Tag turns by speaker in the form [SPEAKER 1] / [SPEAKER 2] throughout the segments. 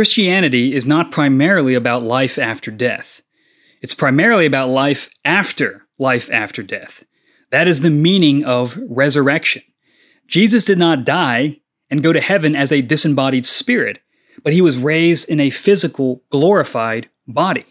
[SPEAKER 1] Christianity is not primarily about life after death. It's primarily about life after life after death. That is the meaning of resurrection. Jesus did not die and go to heaven as a disembodied spirit, but he was raised in a physical, glorified body.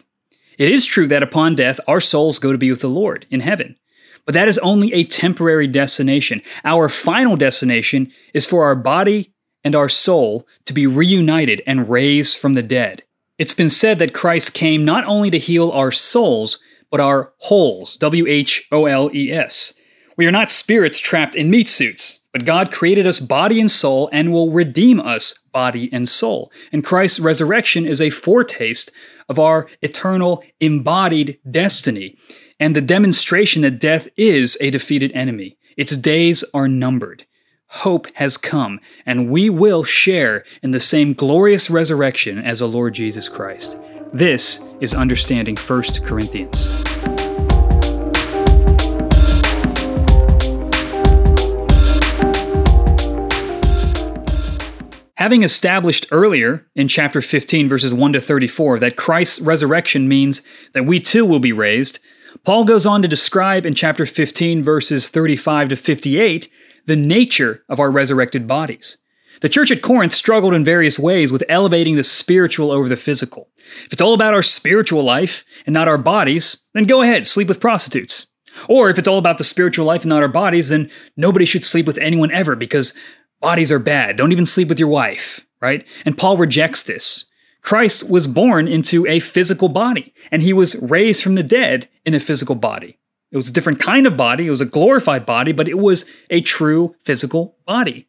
[SPEAKER 1] It is true that upon death, our souls go to be with the Lord in heaven. But that is only a temporary destination. Our final destination is for our body and our soul to be reunited and raised from the dead. It's been said that Christ came not only to heal our souls, but our wholes, W H O L E S. We are not spirits trapped in meat suits, but God created us body and soul and will redeem us body and soul. And Christ's resurrection is a foretaste of our eternal embodied destiny and the demonstration that death is a defeated enemy. Its days are numbered hope has come, and we will share in the same glorious resurrection as the Lord Jesus Christ. This is understanding 1 Corinthians. Having established earlier in chapter 15, verses 1 to 34, that Christ's resurrection means that we too will be raised, Paul goes on to describe in chapter 15, verses 35 to 58, the nature of our resurrected bodies. The church at Corinth struggled in various ways with elevating the spiritual over the physical. If it's all about our spiritual life and not our bodies, then go ahead, sleep with prostitutes. Or if it's all about the spiritual life and not our bodies, then nobody should sleep with anyone ever because bodies are bad. Don't even sleep with your wife, right? And Paul rejects this. Christ was born into a physical body, and he was raised from the dead in a physical body. It was a different kind of body. It was a glorified body, but it was a true physical body.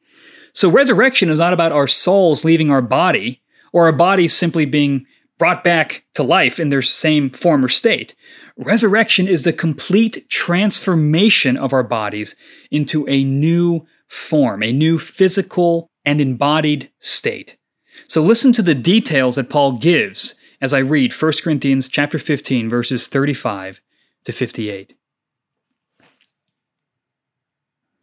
[SPEAKER 1] So resurrection is not about our souls leaving our body or our bodies simply being brought back to life in their same former state. Resurrection is the complete transformation of our bodies into a new form, a new physical and embodied state. So listen to the details that Paul gives as I read 1 Corinthians chapter 15 verses 35 to 58.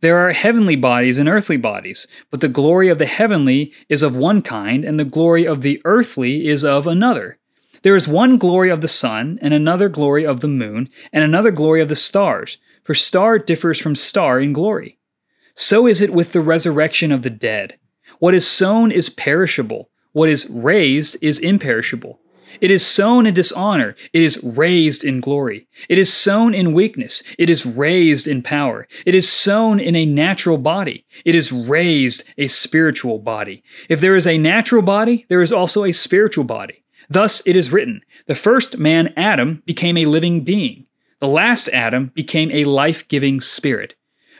[SPEAKER 1] There are heavenly bodies and earthly bodies, but the glory of the heavenly is of one kind, and the glory of the earthly is of another. There is one glory of the sun, and another glory of the moon, and another glory of the stars, for star differs from star in glory. So is it with the resurrection of the dead. What is sown is perishable, what is raised is imperishable. It is sown in dishonor. It is raised in glory. It is sown in weakness. It is raised in power. It is sown in a natural body. It is raised a spiritual body. If there is a natural body, there is also a spiritual body. Thus it is written The first man, Adam, became a living being. The last Adam became a life giving spirit.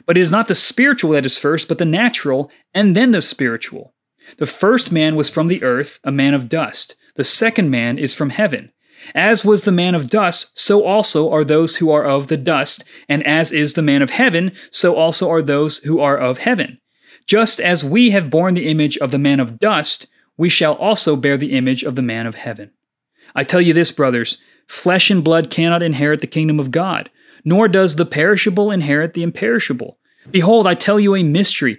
[SPEAKER 1] But it is not the spiritual that is first, but the natural, and then the spiritual. The first man was from the earth, a man of dust. The second man is from heaven. As was the man of dust, so also are those who are of the dust, and as is the man of heaven, so also are those who are of heaven. Just as we have borne the image of the man of dust, we shall also bear the image of the man of heaven. I tell you this, brothers flesh and blood cannot inherit the kingdom of God, nor does the perishable inherit the imperishable. Behold, I tell you a mystery.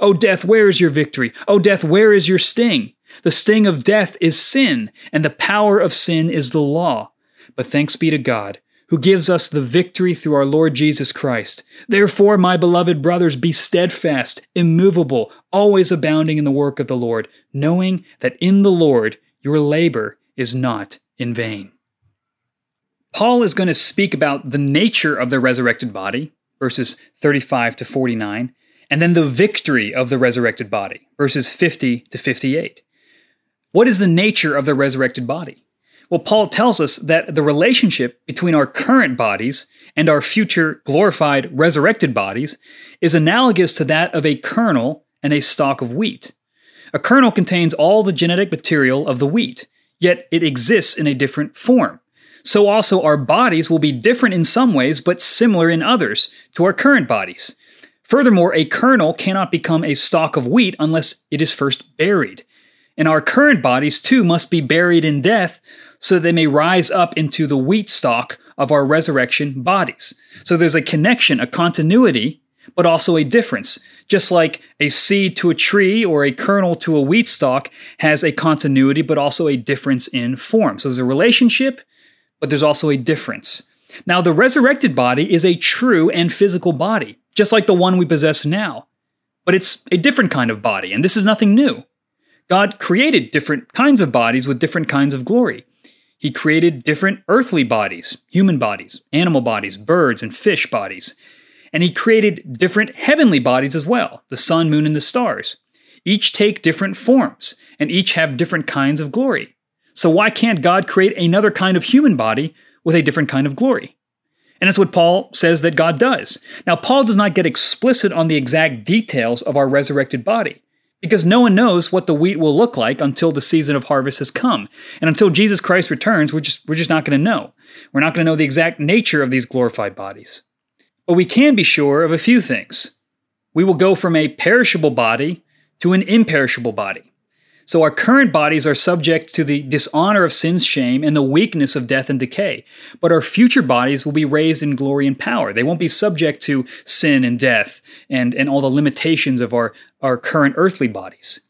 [SPEAKER 1] O death, where is your victory? O death, where is your sting? The sting of death is sin, and the power of sin is the law. But thanks be to God, who gives us the victory through our Lord Jesus Christ. Therefore, my beloved brothers, be steadfast, immovable, always abounding in the work of the Lord, knowing that in the Lord your labor is not in vain. Paul is going to speak about the nature of the resurrected body, verses 35 to 49, and then the victory of the resurrected body, verses 50 to 58. What is the nature of the resurrected body? Well, Paul tells us that the relationship between our current bodies and our future glorified resurrected bodies is analogous to that of a kernel and a stalk of wheat. A kernel contains all the genetic material of the wheat, yet it exists in a different form. So also our bodies will be different in some ways, but similar in others to our current bodies. Furthermore, a kernel cannot become a stalk of wheat unless it is first buried. And our current bodies too must be buried in death so that they may rise up into the wheat stalk of our resurrection bodies. So there's a connection, a continuity, but also a difference. Just like a seed to a tree or a kernel to a wheat stalk has a continuity, but also a difference in form. So there's a relationship, but there's also a difference. Now, the resurrected body is a true and physical body, just like the one we possess now. But it's a different kind of body, and this is nothing new. God created different kinds of bodies with different kinds of glory. He created different earthly bodies, human bodies, animal bodies, birds, and fish bodies. And he created different heavenly bodies as well the sun, moon, and the stars. Each take different forms, and each have different kinds of glory. So, why can't God create another kind of human body with a different kind of glory? And that's what Paul says that God does. Now, Paul does not get explicit on the exact details of our resurrected body because no one knows what the wheat will look like until the season of harvest has come. And until Jesus Christ returns, we're just, we're just not going to know. We're not going to know the exact nature of these glorified bodies. But we can be sure of a few things. We will go from a perishable body to an imperishable body. So our current bodies are subject to the dishonor of sin's shame and the weakness of death and decay. But our future bodies will be raised in glory and power. They won't be subject to sin and death and, and all the limitations of our, our current earthly bodies.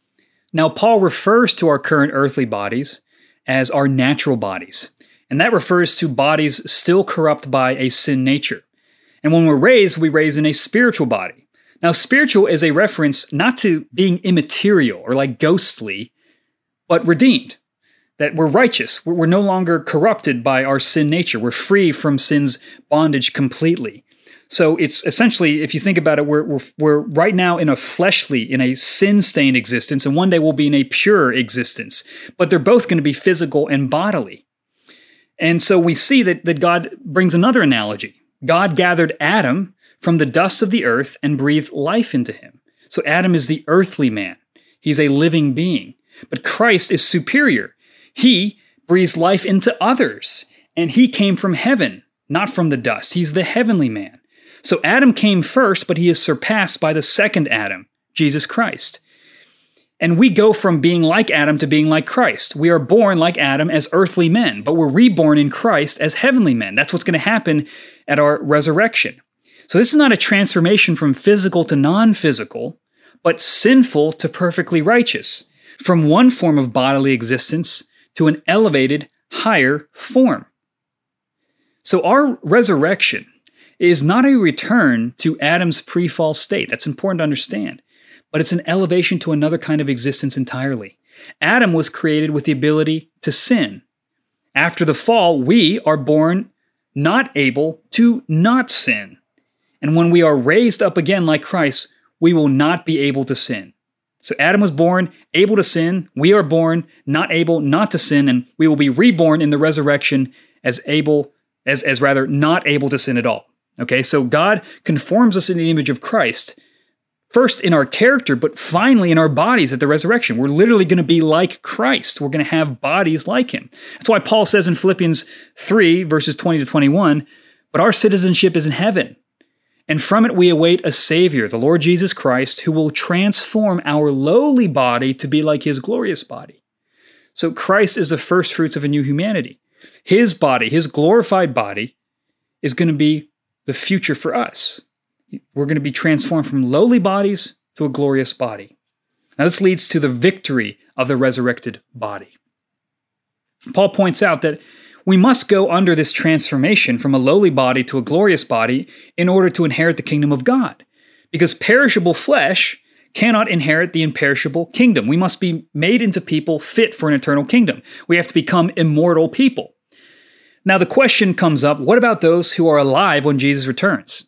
[SPEAKER 1] Now, Paul refers to our current earthly bodies as our natural bodies. And that refers to bodies still corrupt by a sin nature. And when we're raised, we raise in a spiritual body. Now, spiritual is a reference not to being immaterial or like ghostly, but redeemed. That we're righteous. We're no longer corrupted by our sin nature. We're free from sin's bondage completely. So it's essentially, if you think about it, we're, we're, we're right now in a fleshly, in a sin stained existence, and one day we'll be in a pure existence. But they're both going to be physical and bodily. And so we see that, that God brings another analogy. God gathered Adam from the dust of the earth and breathed life into him. So Adam is the earthly man. He's a living being. But Christ is superior. He breathes life into others, and he came from heaven, not from the dust. He's the heavenly man. So Adam came first, but he is surpassed by the second Adam, Jesus Christ. And we go from being like Adam to being like Christ. We are born like Adam as earthly men, but we're reborn in Christ as heavenly men. That's what's going to happen at our resurrection. So this is not a transformation from physical to non physical, but sinful to perfectly righteous, from one form of bodily existence to an elevated, higher form. So our resurrection is not a return to Adam's pre fall state. That's important to understand. But it's an elevation to another kind of existence entirely. Adam was created with the ability to sin. After the fall, we are born not able to not sin. And when we are raised up again like Christ, we will not be able to sin. So Adam was born able to sin. We are born not able not to sin, and we will be reborn in the resurrection as able, as, as rather not able to sin at all. Okay, so God conforms us in the image of Christ, first in our character, but finally in our bodies at the resurrection. We're literally going to be like Christ. We're going to have bodies like him. That's why Paul says in Philippians 3, verses 20 to 21, but our citizenship is in heaven and from it we await a Savior, the Lord Jesus Christ, who will transform our lowly body to be like his glorious body. So Christ is the first fruits of a new humanity. His body, his glorified body, is going to be the future for us. We're going to be transformed from lowly bodies to a glorious body. Now, this leads to the victory of the resurrected body. Paul points out that we must go under this transformation from a lowly body to a glorious body in order to inherit the kingdom of God. Because perishable flesh cannot inherit the imperishable kingdom. We must be made into people fit for an eternal kingdom. We have to become immortal people. Now the question comes up, what about those who are alive when Jesus returns?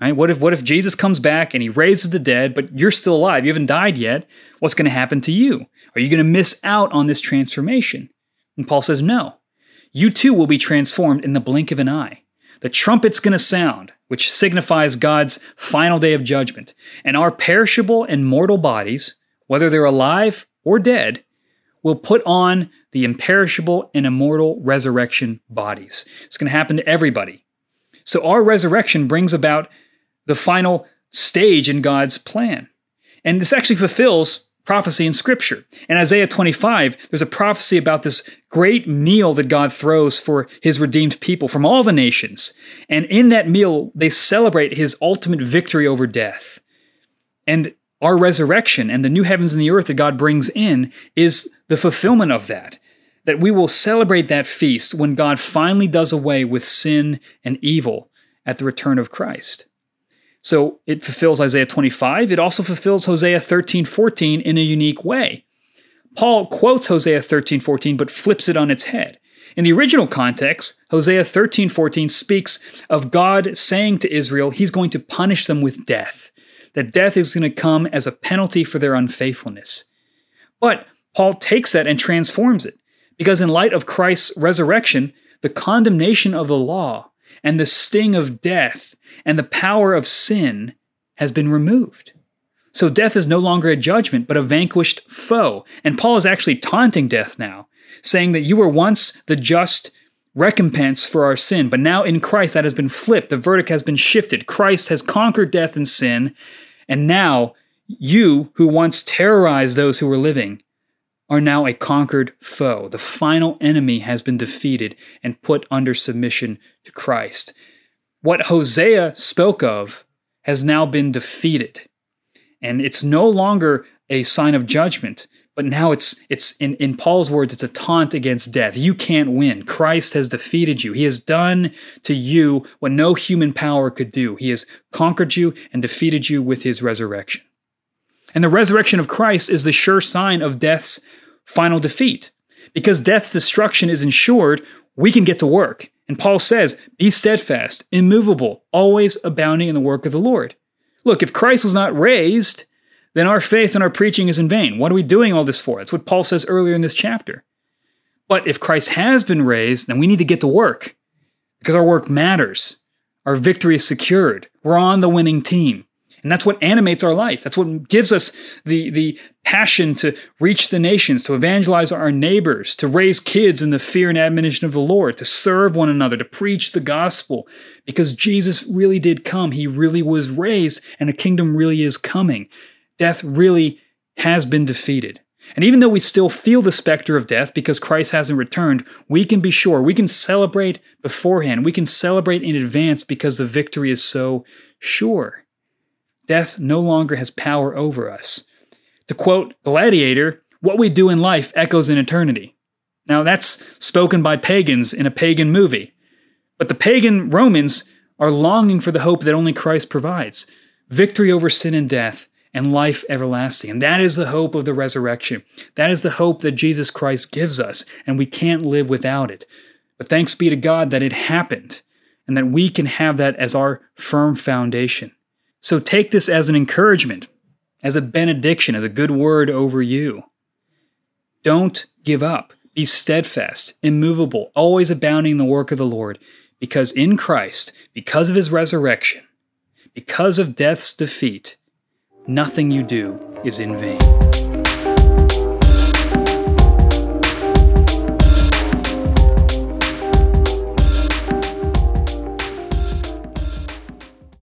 [SPEAKER 1] Right? What if what if Jesus comes back and he raises the dead, but you're still alive, you haven't died yet? What's going to happen to you? Are you going to miss out on this transformation? And Paul says, "No. You too will be transformed in the blink of an eye. The trumpet's going to sound, which signifies God's final day of judgment, and our perishable and mortal bodies, whether they're alive or dead, will put on the imperishable and immortal resurrection bodies. It's going to happen to everybody. So our resurrection brings about the final stage in God's plan. And this actually fulfills prophecy in Scripture. In Isaiah 25, there's a prophecy about this great meal that God throws for his redeemed people from all the nations. And in that meal, they celebrate his ultimate victory over death. And our resurrection and the new heavens and the earth that God brings in is the fulfillment of that. That we will celebrate that feast when God finally does away with sin and evil at the return of Christ. So it fulfills Isaiah 25. It also fulfills Hosea 13 14 in a unique way. Paul quotes Hosea 13 14, but flips it on its head. In the original context, Hosea 13 14 speaks of God saying to Israel, He's going to punish them with death, that death is going to come as a penalty for their unfaithfulness. But Paul takes that and transforms it, because in light of Christ's resurrection, the condemnation of the law and the sting of death and the power of sin has been removed. So death is no longer a judgment, but a vanquished foe. And Paul is actually taunting death now, saying that you were once the just recompense for our sin, but now in Christ that has been flipped. The verdict has been shifted. Christ has conquered death and sin, and now you, who once terrorized those who were living, are now a conquered foe. The final enemy has been defeated and put under submission to Christ. What Hosea spoke of has now been defeated. And it's no longer a sign of judgment, but now it's it's in, in Paul's words, it's a taunt against death. You can't win. Christ has defeated you. He has done to you what no human power could do. He has conquered you and defeated you with his resurrection. And the resurrection of Christ is the sure sign of death's final defeat. Because death's destruction is ensured, we can get to work. And Paul says, Be steadfast, immovable, always abounding in the work of the Lord. Look, if Christ was not raised, then our faith and our preaching is in vain. What are we doing all this for? That's what Paul says earlier in this chapter. But if Christ has been raised, then we need to get to work because our work matters. Our victory is secured. We're on the winning team. And that's what animates our life. That's what gives us the, the passion to reach the nations, to evangelize our neighbors, to raise kids in the fear and admonition of the Lord, to serve one another, to preach the gospel. Because Jesus really did come. He really was raised, and a kingdom really is coming. Death really has been defeated. And even though we still feel the specter of death because Christ hasn't returned, we can be sure, we can celebrate beforehand, we can celebrate in advance because the victory is so sure. Death no longer has power over us. To quote Gladiator, what we do in life echoes in eternity. Now, that's spoken by pagans in a pagan movie. But the pagan Romans are longing for the hope that only Christ provides victory over sin and death and life everlasting. And that is the hope of the resurrection. That is the hope that Jesus Christ gives us, and we can't live without it. But thanks be to God that it happened and that we can have that as our firm foundation. So take this as an encouragement, as a benediction, as a good word over you. Don't give up. Be steadfast, immovable, always abounding in the work of the Lord, because in Christ, because of his resurrection, because of death's defeat, nothing you do is in vain.